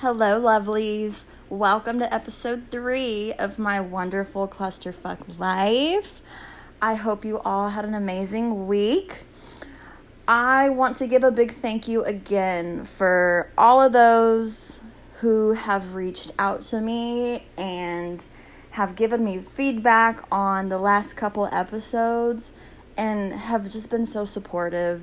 Hello, lovelies. Welcome to episode three of my wonderful clusterfuck life. I hope you all had an amazing week. I want to give a big thank you again for all of those who have reached out to me and have given me feedback on the last couple episodes and have just been so supportive.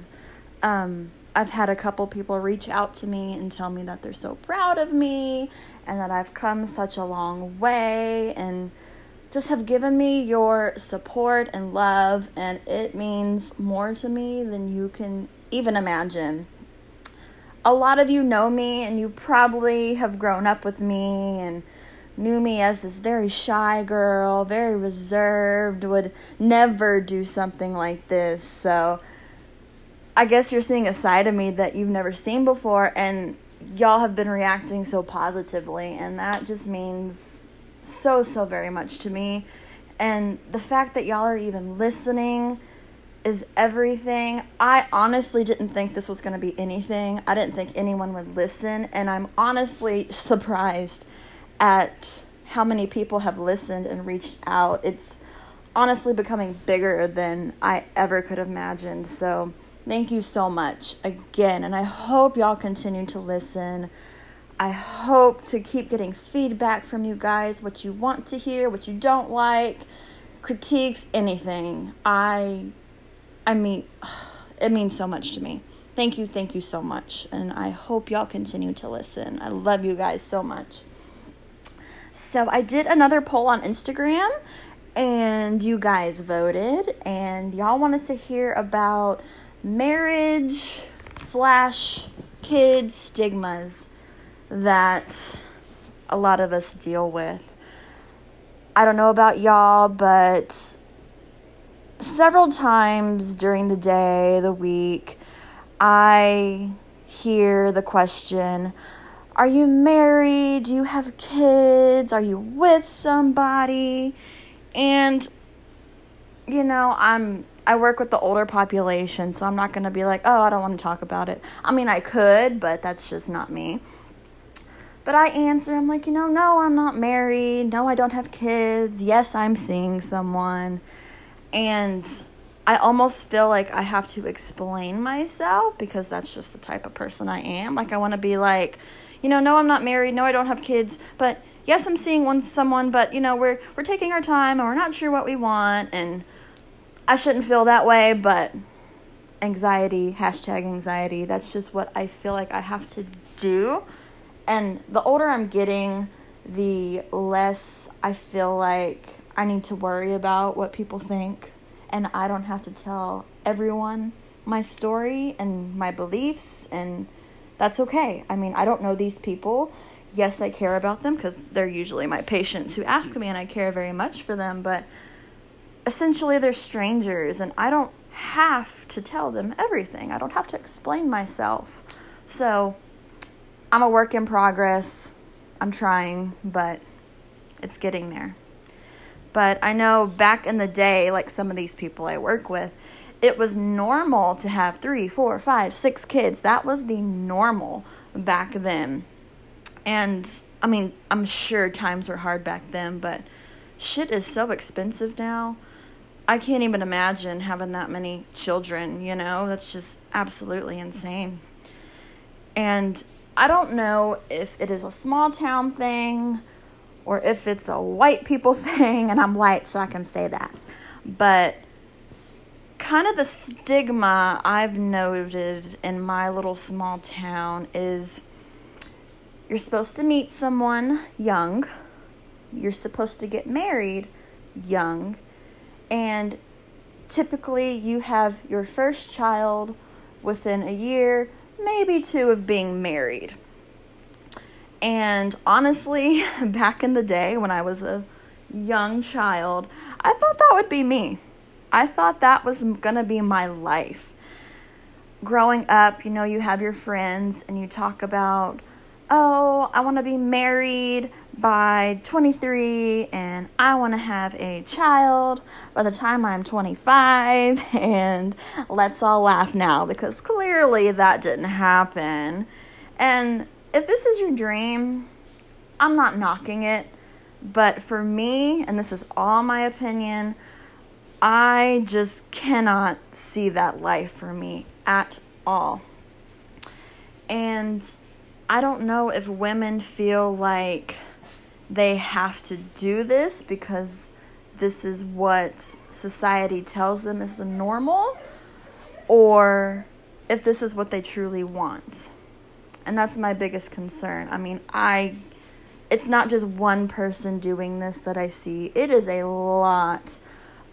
Um, I've had a couple people reach out to me and tell me that they're so proud of me and that I've come such a long way and just have given me your support and love, and it means more to me than you can even imagine. A lot of you know me, and you probably have grown up with me and knew me as this very shy girl, very reserved, would never do something like this. So, I guess you're seeing a side of me that you've never seen before, and y'all have been reacting so positively, and that just means so, so very much to me. And the fact that y'all are even listening is everything. I honestly didn't think this was going to be anything. I didn't think anyone would listen, and I'm honestly surprised at how many people have listened and reached out. It's honestly becoming bigger than I ever could have imagined. So, Thank you so much again. And I hope y'all continue to listen. I hope to keep getting feedback from you guys what you want to hear, what you don't like, critiques, anything. I I mean it means so much to me. Thank you, thank you so much. And I hope y'all continue to listen. I love you guys so much. So, I did another poll on Instagram and you guys voted and y'all wanted to hear about marriage slash kids stigmas that a lot of us deal with. I don't know about y'all, but several times during the day, the week, I hear the question Are you married? Do you have kids? Are you with somebody? And, you know, I'm I work with the older population, so I'm not going to be like, oh, I don't want to talk about it. I mean, I could, but that's just not me. But I answer, I'm like, you know, no, I'm not married. No, I don't have kids. Yes, I'm seeing someone. And I almost feel like I have to explain myself because that's just the type of person I am. Like, I want to be like, you know, no, I'm not married. No, I don't have kids. But yes, I'm seeing one someone, but you know, we're we're taking our time and we're not sure what we want and I shouldn't feel that way, but anxiety, hashtag anxiety, that's just what I feel like I have to do. And the older I'm getting, the less I feel like I need to worry about what people think. And I don't have to tell everyone my story and my beliefs, and that's okay. I mean, I don't know these people. Yes, I care about them because they're usually my patients who ask me, and I care very much for them, but essentially they're strangers and I don't have to tell them everything. I don't have to explain myself. So I'm a work in progress. I'm trying, but it's getting there. But I know back in the day, like some of these people I work with, it was normal to have three, four, five, six kids. That was the normal back then. And I mean, I'm sure times were hard back then, but shit is so expensive now. I can't even imagine having that many children, you know? That's just absolutely insane. And I don't know if it is a small town thing or if it's a white people thing, and I'm white, so I can say that. But kind of the stigma I've noted in my little small town is you're supposed to meet someone young, you're supposed to get married young and typically you have your first child within a year, maybe two of being married. And honestly, back in the day when I was a young child, I thought that would be me. I thought that was going to be my life. Growing up, you know, you have your friends and you talk about, oh, I want to be married by 23 and I want to have a child by the time I'm 25 and let's all laugh now because clearly that didn't happen. And if this is your dream, I'm not knocking it. But for me, and this is all my opinion, I just cannot see that life for me at all. And I don't know if women feel like they have to do this because this is what society tells them is the normal or if this is what they truly want. And that's my biggest concern. I mean, I it's not just one person doing this that I see. It is a lot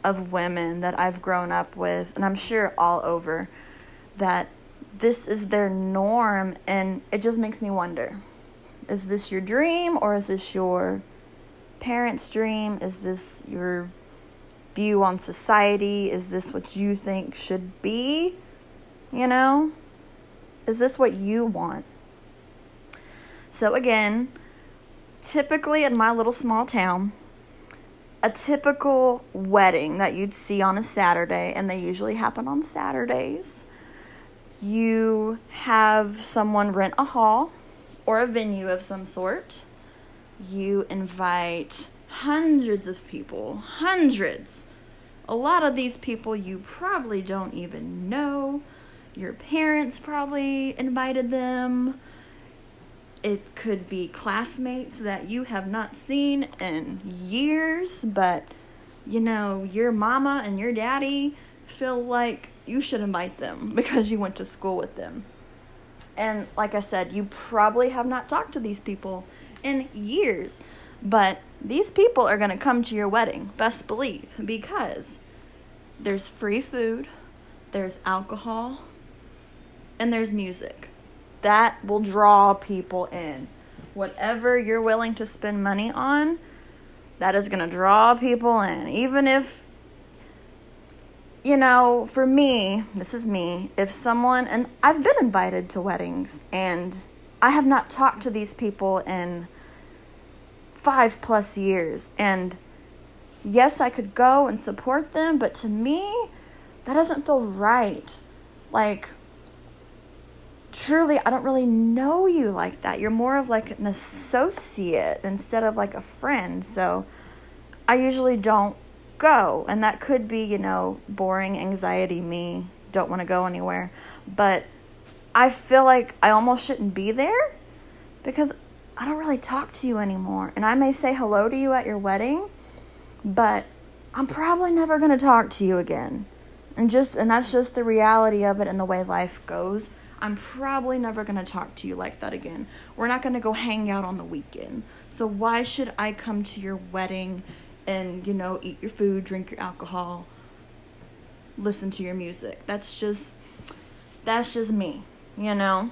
of women that I've grown up with and I'm sure all over that this is their norm and it just makes me wonder. Is this your dream or is this your parents' dream? Is this your view on society? Is this what you think should be? You know? Is this what you want? So, again, typically in my little small town, a typical wedding that you'd see on a Saturday, and they usually happen on Saturdays, you have someone rent a hall or a venue of some sort. You invite hundreds of people, hundreds. A lot of these people you probably don't even know. Your parents probably invited them. It could be classmates that you have not seen in years, but you know, your mama and your daddy feel like you should invite them because you went to school with them. And like I said, you probably have not talked to these people in years, but these people are going to come to your wedding, best believe, because there's free food, there's alcohol, and there's music. That will draw people in. Whatever you're willing to spend money on, that is going to draw people in. Even if you know, for me, this is me, if someone, and I've been invited to weddings, and I have not talked to these people in five plus years. And yes, I could go and support them, but to me, that doesn't feel right. Like, truly, I don't really know you like that. You're more of like an associate instead of like a friend. So I usually don't go. And that could be, you know, boring anxiety me, don't want to go anywhere. But I feel like I almost shouldn't be there because I don't really talk to you anymore. And I may say hello to you at your wedding, but I'm probably never going to talk to you again. And just and that's just the reality of it and the way life goes. I'm probably never going to talk to you like that again. We're not going to go hang out on the weekend. So why should I come to your wedding and you know eat your food drink your alcohol listen to your music. That's just that's just me you know?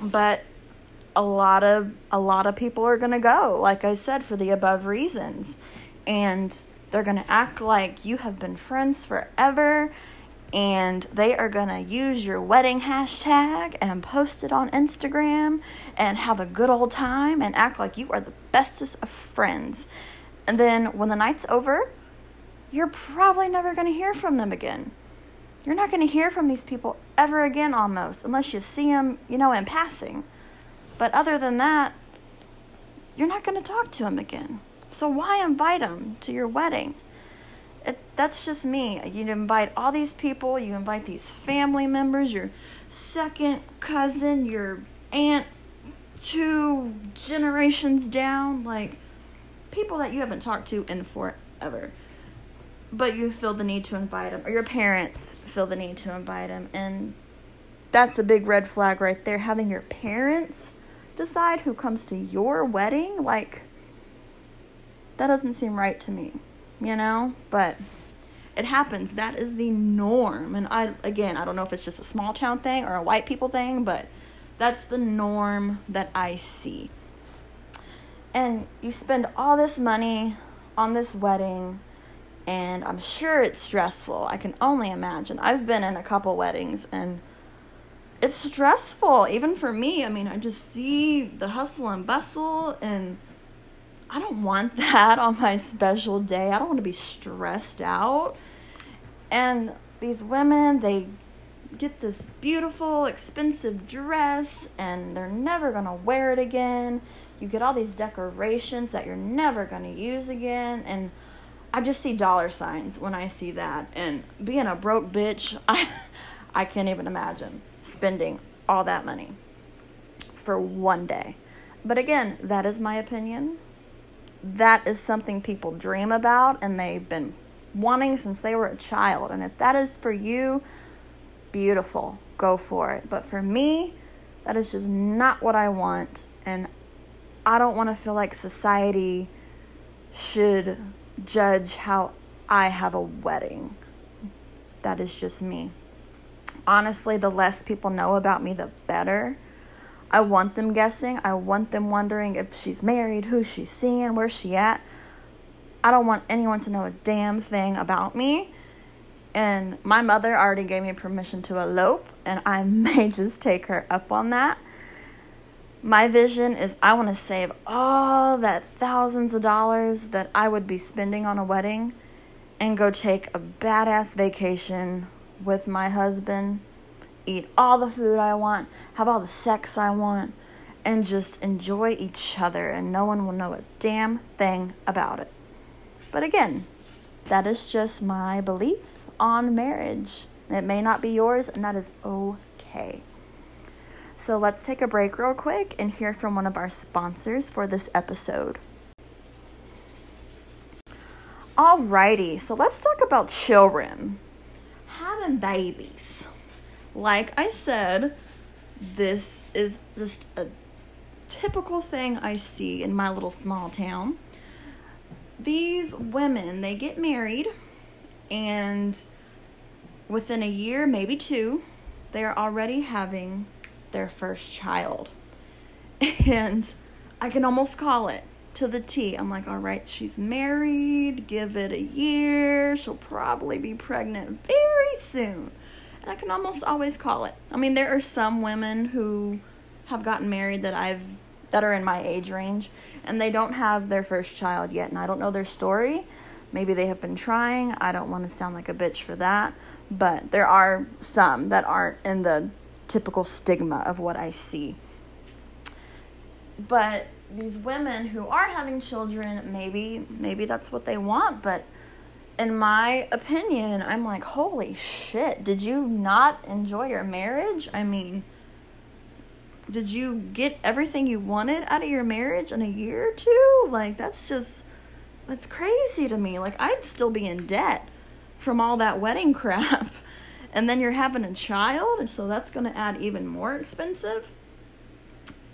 But a lot of a lot of people are going to go like i said for the above reasons. And they're going to act like you have been friends forever and they are going to use your wedding hashtag and post it on Instagram and have a good old time and act like you are the bestest of friends. And then when the night's over, you're probably never going to hear from them again. You're not going to hear from these people ever again almost, unless you see them, you know, in passing. But other than that, you're not going to talk to them again. So why invite them to your wedding? It, that's just me. You invite all these people, you invite these family members, your second cousin, your aunt, two generations down. Like, people that you haven't talked to in forever. But you feel the need to invite them, or your parents feel the need to invite them. And that's a big red flag right there. Having your parents decide who comes to your wedding, like, that doesn't seem right to me, you know? But it happens. That is the norm. And I, again, I don't know if it's just a small town thing or a white people thing, but that's the norm that I see and you spend all this money on this wedding and I'm sure it's stressful. I can only imagine. I've been in a couple weddings and it's stressful even for me. I mean, I just see the hustle and bustle and I don't want that on my special day. I don't want to be stressed out. And these women, they get this beautiful, expensive dress and they're never going to wear it again. You get all these decorations that you're never going to use again. And I just see dollar signs when I see that. And being a broke bitch, I, I can't even imagine spending all that money for one day. But again, that is my opinion. That is something people dream about and they've been wanting since they were a child. And if that is for you, beautiful, go for it. But for me, that is just not what I want. And I don't want to feel like society should judge how I have a wedding. That is just me. Honestly, the less people know about me, the better. I want them guessing. I want them wondering if she's married, who she's seeing, where she at. I don't want anyone to know a damn thing about me. And my mother already gave me permission to elope, and I may just take her up on that. My vision is I want to save all that thousands of dollars that I would be spending on a wedding and go take a badass vacation with my husband, eat all the food I want, have all the sex I want, and just enjoy each other, and no one will know a damn thing about it. But again, that is just my belief on marriage. It may not be yours, and that is okay. So let's take a break real quick and hear from one of our sponsors for this episode. Alrighty, so let's talk about children. Having babies. Like I said, this is just a typical thing I see in my little small town. These women, they get married and within a year, maybe two, they are already having their first child. And I can almost call it to the T. I'm like, all right, she's married, give it a year, she'll probably be pregnant very soon. And I can almost always call it. I mean, there are some women who have gotten married that I've that are in my age range and they don't have their first child yet and I don't know their story. Maybe they have been trying. I don't want to sound like a bitch for that, but there are some that aren't in the typical stigma of what I see. But these women who are having children, maybe maybe that's what they want, but in my opinion, I'm like, holy shit, did you not enjoy your marriage? I mean, did you get everything you wanted out of your marriage in a year or two? Like, that's just, that's crazy to me. Like, I'd still be in debt from all that wedding crap. And then you're having a child, and so that's going to add even more expensive.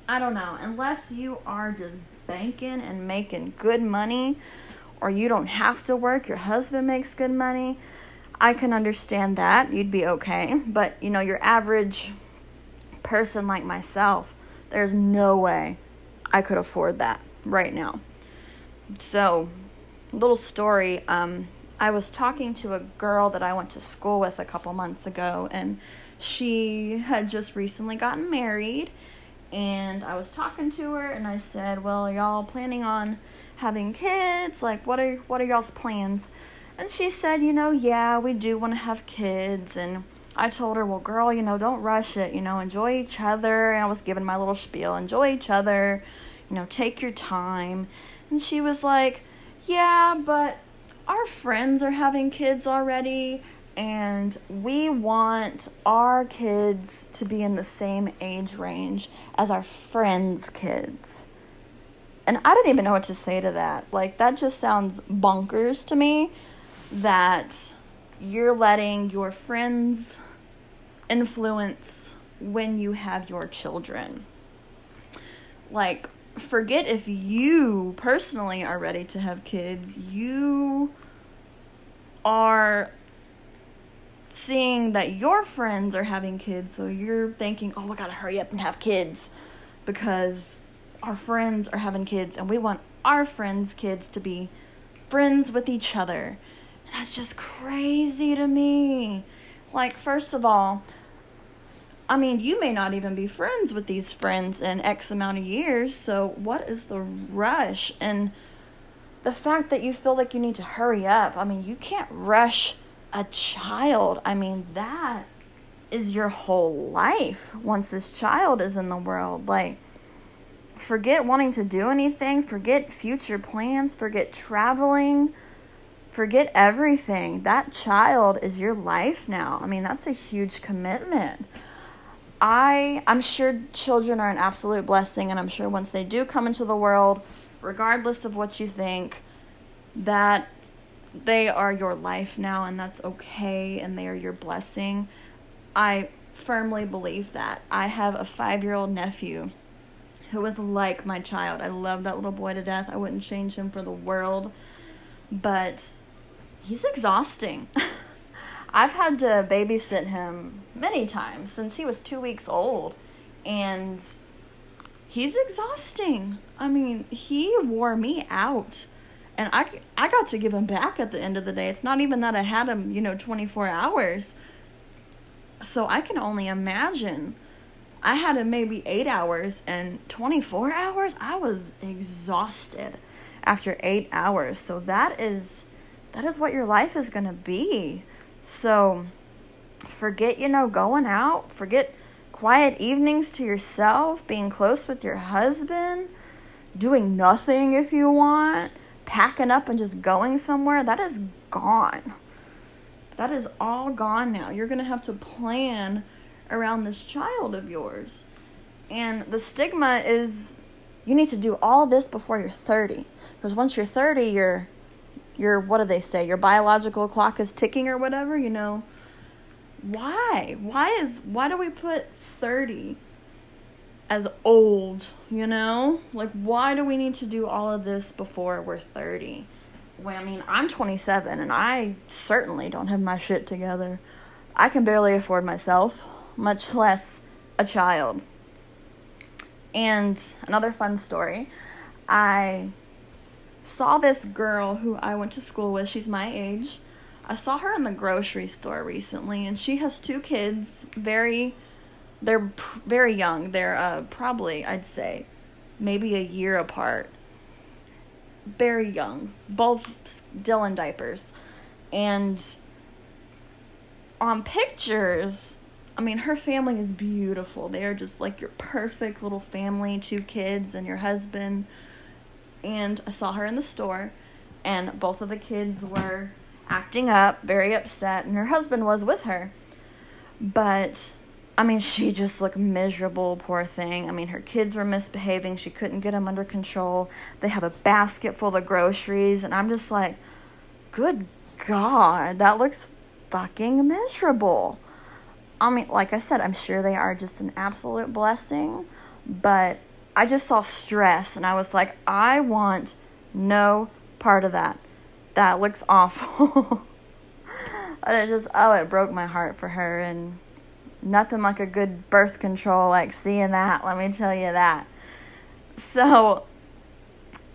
I don't know. Unless you are just banking and making good money, or you don't have to work, your husband makes good money, I can understand that. You'd be okay. But, you know, your average person like myself, there's no way I could afford that right now. So, little story. Um, I was talking to a girl that I went to school with a couple months ago, and she had just recently gotten married. And I was talking to her, and I said, "Well, y'all planning on having kids? Like, what are what are y'all's plans?" And she said, "You know, yeah, we do want to have kids." And I told her, "Well, girl, you know, don't rush it. You know, enjoy each other." And I was giving my little spiel, "Enjoy each other. You know, take your time." And she was like, "Yeah, but." Our friends are having kids already and we want our kids to be in the same age range as our friends' kids. And I don't even know what to say to that. Like, that just sounds bonkers to me that you're letting your friends influence when you have your children. Like, forget if you personally are ready to have kids, you are seeing that your friends are having kids, so you're thinking, oh, we gotta hurry up and have kids because our friends are having kids and we want our friends' kids to be friends with each other. That's just crazy to me. Like, first of all, I mean, you may not even be friends with these friends in X amount of years, so what is the rush? And the fact that you feel like you need to hurry up, I mean, you can't rush a child. I mean, that is your whole life once this child is in the world. Like, forget wanting to do anything, forget future plans, forget traveling, forget everything. That child is your life now. I mean, that's a huge commitment. I I'm sure children are an absolute blessing and I'm sure once they do come into the world, regardless of what you think, that they are your life now and that's okay and they are your blessing. I firmly believe that. I have a 5-year-old nephew who was like my child. I love that little boy to death. I wouldn't change him for the world. But he's exhausting. I've had to babysit him many times since he was two weeks old, and he's exhausting. I mean, he wore me out. And I, I got to give him back at the end of the day. It's not even that I had him, you know, 24 hours. So I can only imagine. I had him maybe eight hours and 24 hours. I was exhausted after eight hours. So that is that is what your life is going to be. So forget, you know, going out, forget quiet evenings to yourself, being close with your husband, doing nothing if you want, packing up and just going somewhere. That is gone. That is all gone now. You're going to have to plan around this child of yours. And the stigma is you need to do all this before you're 30. Because once you're 30, you're your what do they say? Your biological clock is ticking or whatever you know? Why? Why is why do we put 30 as old you know? Like why do we need to do all of this before we're 30 well i mean i'm 27 and i certainly don't have my shit together. I can barely afford myself much less a child. And another fun story i saw this girl who I went to school with. She's my age. I saw her in the grocery store recently, and she has two kids. Very, they're pr- very young. They're uh, probably, I'd say, maybe a year apart. Very young, both still in diapers, and on pictures, I mean, her family is beautiful. They are just like your perfect little family, two kids and your husband and I saw her in the store, and both of the kids were acting up, very upset, and her husband was with her. But I mean, she just looked miserable, poor thing. I mean, her kids were misbehaving. She couldn't get them under control. They have a basket full of groceries, and I'm just like, good God, that looks fucking miserable. I mean, like I said, I'm sure they are just an absolute blessing, but I just saw stress and I was like, I want no part of that. That looks awful. and it just, oh, it broke my heart for her. And nothing like a good birth control, like seeing that, let me tell you that. So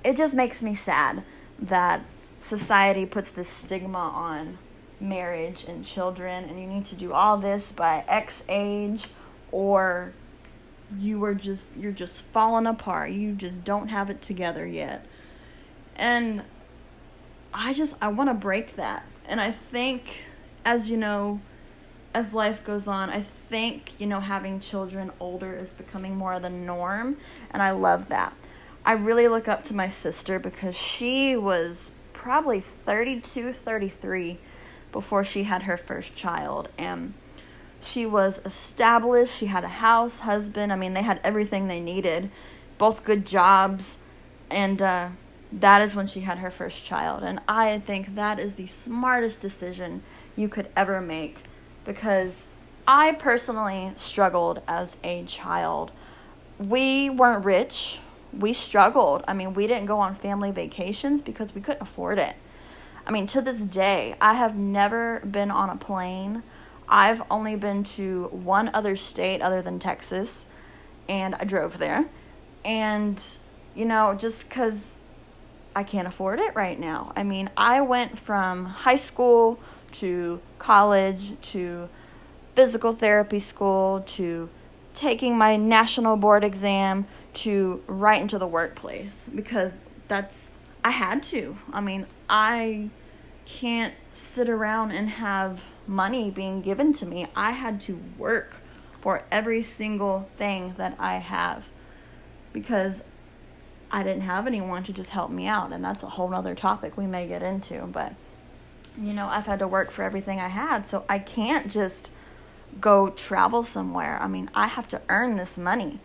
it just makes me sad that society puts this stigma on marriage and children, and you need to do all this by X age or you are just you're just falling apart. You just don't have it together yet. And I just I want to break that. And I think as you know as life goes on, I think, you know, having children older is becoming more of the norm, and I love that. I really look up to my sister because she was probably 32, 33 before she had her first child and she was established. She had a house, husband. I mean, they had everything they needed, both good jobs. And uh, that is when she had her first child. And I think that is the smartest decision you could ever make because I personally struggled as a child. We weren't rich. We struggled. I mean, we didn't go on family vacations because we couldn't afford it. I mean, to this day, I have never been on a plane I've only been to one other state other than Texas, and I drove there. And, you know, just because I can't afford it right now. I mean, I went from high school to college to physical therapy school to taking my national board exam to right into the workplace because that's I had to. I mean, I can't sit around and have money being given to me. I had to work for every single thing that I have because I didn't have anyone to just help me out. And that's a whole other topic we may get into. But, you know, I've had to work for everything I had. So I can't just go travel somewhere. I mean, I have to earn this money.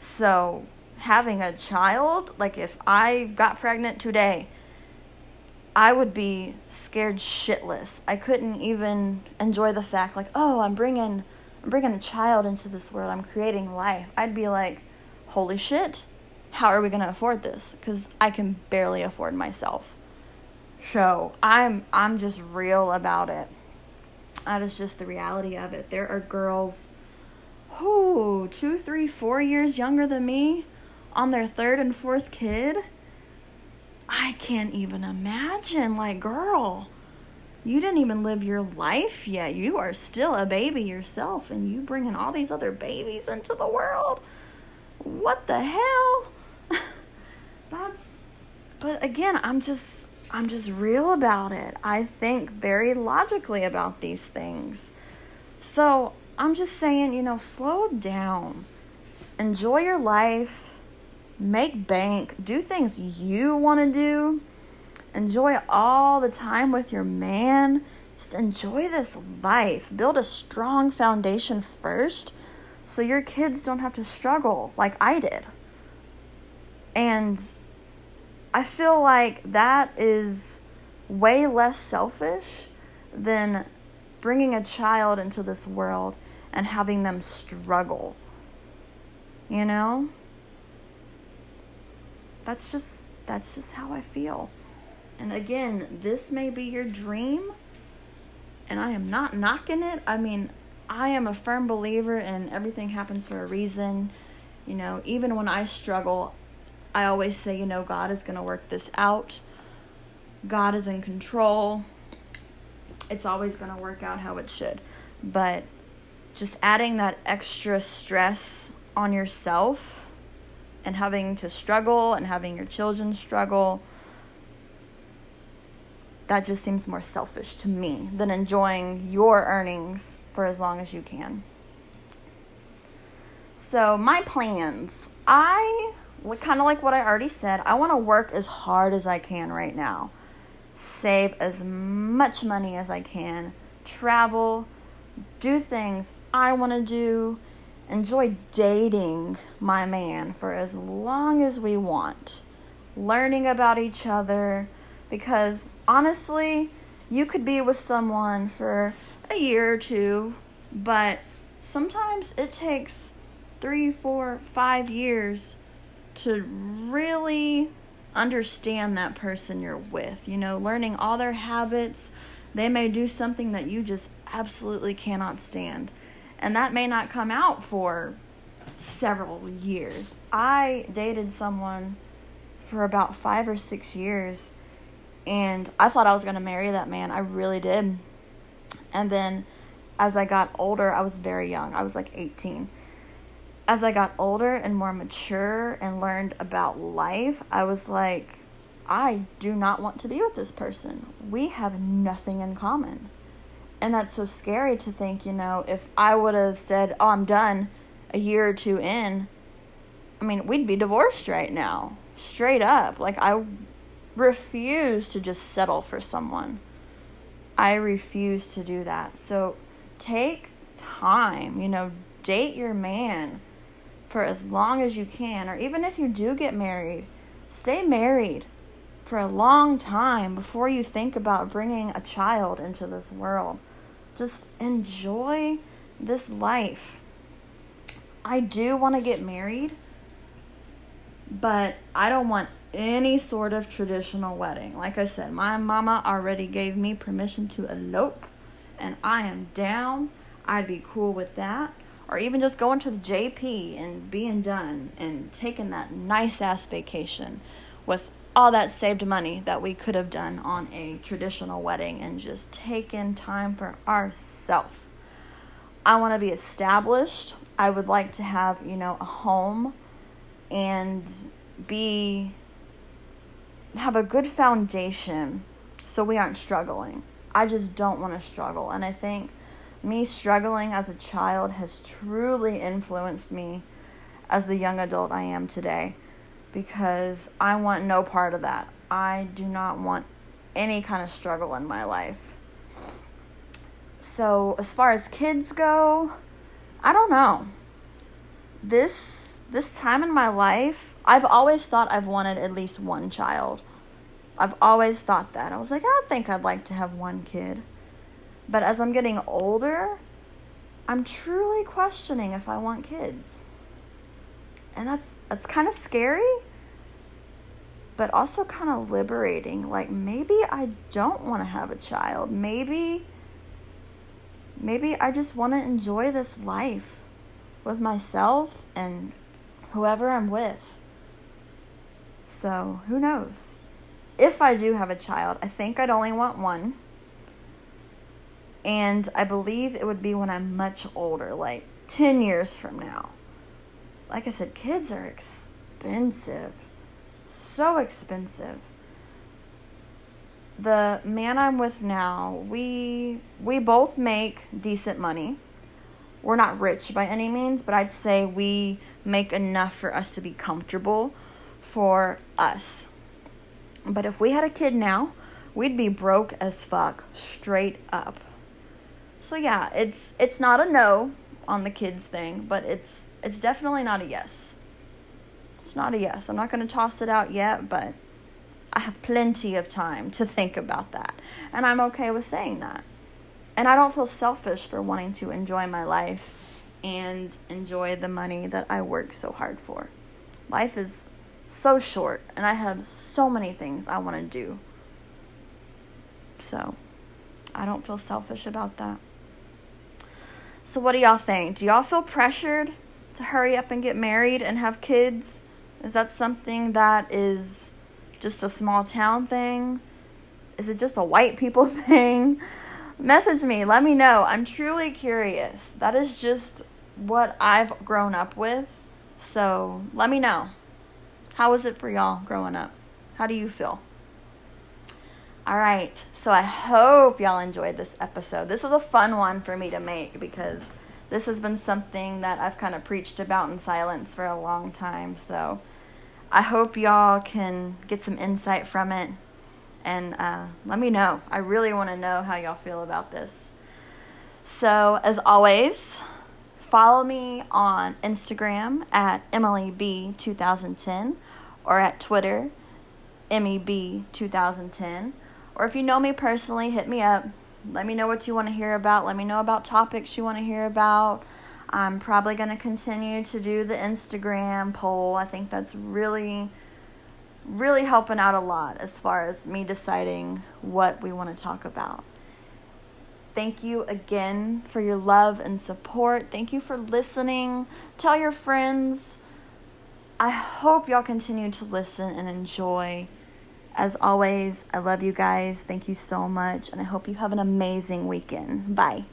So having a child, like if I got pregnant today, I would be scared shitless. I couldn't even enjoy the fact like, "Oh, I'm bringing I'm bringing a child into this world. I'm creating life." I'd be like, "Holy shit. How are we going to afford this?" Cuz I can barely afford myself. So, I'm I'm just real about it. That is just the reality of it. There are girls who two, three, four years younger than me on their third and fourth kid I can't even imagine. Like, girl, you didn't even live your life yet. You are still a baby yourself, and you bringing all these other babies into the world. What the hell? That's. But again, I'm just. I'm just real about it. I think very logically about these things. So I'm just saying, you know, slow down. Enjoy your life make bank, do things you want to do, enjoy all the time with your man. Just enjoy this life. Build a strong foundation first so your kids don't have to struggle like I did. And I feel like that is way less selfish than bringing a child into this world and having them struggle. You know? That's just that's just how I feel. And again, this may be your dream, and I am not knocking it. I mean, I am a firm believer in everything happens for a reason. You know, even when I struggle, I always say, you know, God is going to work this out. God is in control. It's always going to work out how it should. But just adding that extra stress on yourself and having to struggle and having your children struggle that just seems more selfish to me than enjoying your earnings for as long as you can. So, my plans. I kind of like what I already said. I want to work as hard as I can right now. Save as much money as I can. Travel, do things I want to do, enjoy dating my man for as long as we want, learning about each other, because honestly, you could be with someone for a year or two, but sometimes it takes three, four, five years to really understand that person you're with. You know, learning all their habits. They may do something that you just absolutely cannot stand and that may not come out for several years. I dated someone for about five or six years, and I thought I was going to marry that man. I really did. And then as I got older, I was very young, I was like 18. As I got older and more mature and learned about life, I was like, I do not want to be with this person. We have nothing in common. And that's so scary to think, you know, if I would have said, oh, I'm done a year or two in, I mean, we'd be divorced right now. Straight up. Like, I refuse to just settle for someone. I refuse to do that. So take time, you know, date your man for as long as you can. Or even if you do get married, stay married for a long time before you think about bringing a child into this world. Just enjoy this life. I do want to get married, but I don't want any sort of traditional wedding. Like I said, my mama already gave me permission to elope, and I am down. I'd be cool with that. Or even just going to the JP and being done and taking that nice ass vacation with all that saved money that we could have done on a traditional wedding and just taken time for ourselves. I want to be established. I would like to have, you know, a home and be have a good foundation so we aren't struggling. I just don't want to struggle. And I think me struggling as a child has truly influenced me as the young adult I am today because I want no part of that. I do not want any kind of struggle in my life. So, as far as kids go, I don't know. This this time in my life, I've always thought I've wanted at least one child. I've always thought that. I was like, I think I'd like to have one kid. But as I'm getting older, I'm truly questioning if I want kids. And that's that's kind of scary, but also kind of liberating. Like maybe I don't want to have a child. Maybe maybe I just want to enjoy this life with myself and whoever I'm with. So, who knows? If I do have a child, I think I'd only want one and I believe it would be when I'm much older, like 10 years from now. Like I said, kids are expensive. So expensive. The man I'm with now, we we both make decent money. We're not rich by any means, but I'd say we make enough for us to be comfortable for us. But if we had a kid now, we'd be broke as fuck straight up. So yeah, it's it's not a no on the kids thing, but it's it's definitely not a yes. It's not a yes. I'm not going to toss it out yet, but I have plenty of time to think about that. And I'm okay with saying that. And I don't feel selfish for wanting to enjoy my life and enjoy the money that I work so hard for. Life is so short, and I have so many things I want to do. So, I don't feel selfish about that. So, what do y'all think? Do y'all feel pressured to hurry up and get married and have kids? Is that something that is just a small town thing? Is it just a white people thing? Message me, let me know. I'm truly curious. That is just what I've grown up with. So, let me know. How was it for y'all growing up? How do you feel? All right. So I hope y'all enjoyed this episode. This was a fun one for me to make because this has been something that I've kind of preached about in silence for a long time. So I hope y'all can get some insight from it and uh, let me know. I really want to know how y'all feel about this. So, as always, follow me on Instagram at EmilyB2010 or at Twitter, MEB2010 or if you know me personally, hit me up. Let me know what you want to hear about. Let me know about topics you want to hear about. I'm probably going to continue to do the Instagram poll. I think that's really, really helping out a lot as far as me deciding what we want to talk about. Thank you again for your love and support. Thank you for listening. Tell your friends. I hope y'all continue to listen and enjoy. As always, I love you guys. Thank you so much, and I hope you have an amazing weekend. Bye.